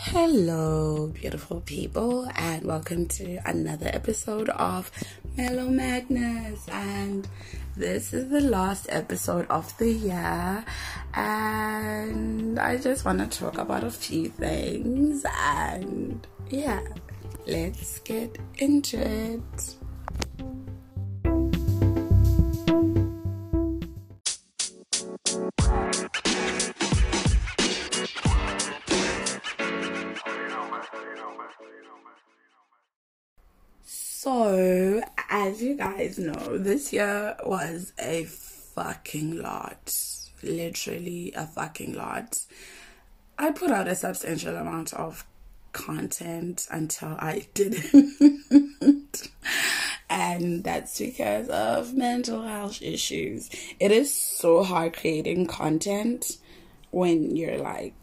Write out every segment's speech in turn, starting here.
Hello, beautiful people, and welcome to another episode of Mellow Madness. And this is the last episode of the year, and I just want to talk about a few things. And yeah, let's get into it. So, as you guys know, this year was a fucking lot. Literally a fucking lot. I put out a substantial amount of content until I didn't. and that's because of mental health issues. It is so hard creating content when you're like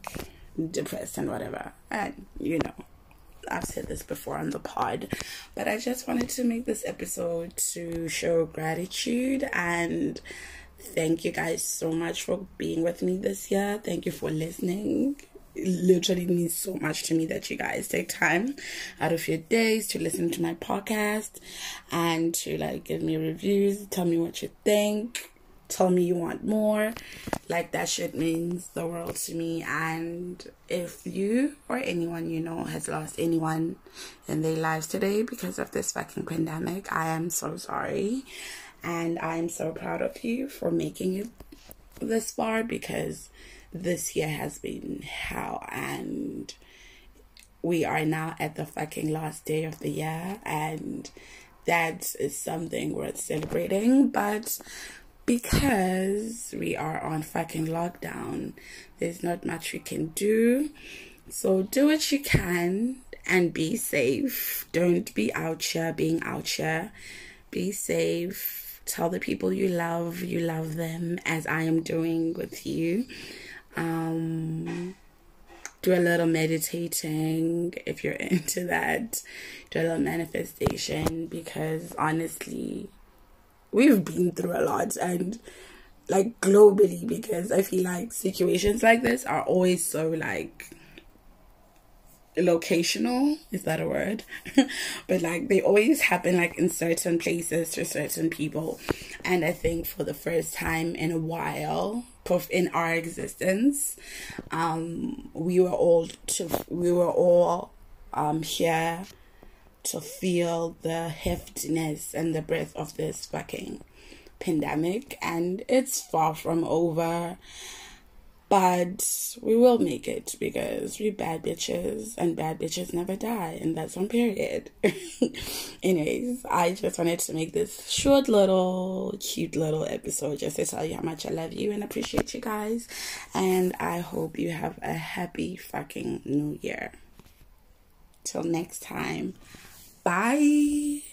depressed and whatever. And you know, I've said this before on the pod, but I just wanted to make this episode to show gratitude and thank you guys so much for being with me this year. Thank you for listening. It literally means so much to me that you guys take time out of your days to listen to my podcast and to like give me reviews, tell me what you think tell me you want more. Like that shit means the world to me. And if you or anyone you know has lost anyone in their lives today because of this fucking pandemic, I am so sorry. And I am so proud of you for making it this far because this year has been hell and we are now at the fucking last day of the year and that is something worth celebrating but because we are on fucking lockdown. There's not much we can do. So do what you can and be safe. Don't be out here being out here. Be safe. Tell the people you love you love them as I am doing with you. Um do a little meditating if you're into that. Do a little manifestation because honestly we've been through a lot and like globally because I feel like situations like this are always so like locational is that a word? But like they always happen like in certain places to certain people. And i think for the first time in a while in our existence um we were all to we were all um here to feel the heftiness and the breadth of this fucking pandemic and it's far from over but we will make it because we bad bitches and bad bitches never die and that's on period. Anyways i just wanted to make this short little cute little episode just to tell you how much i love you and appreciate you guys and i hope you have a happy fucking new year. Till next time Bye.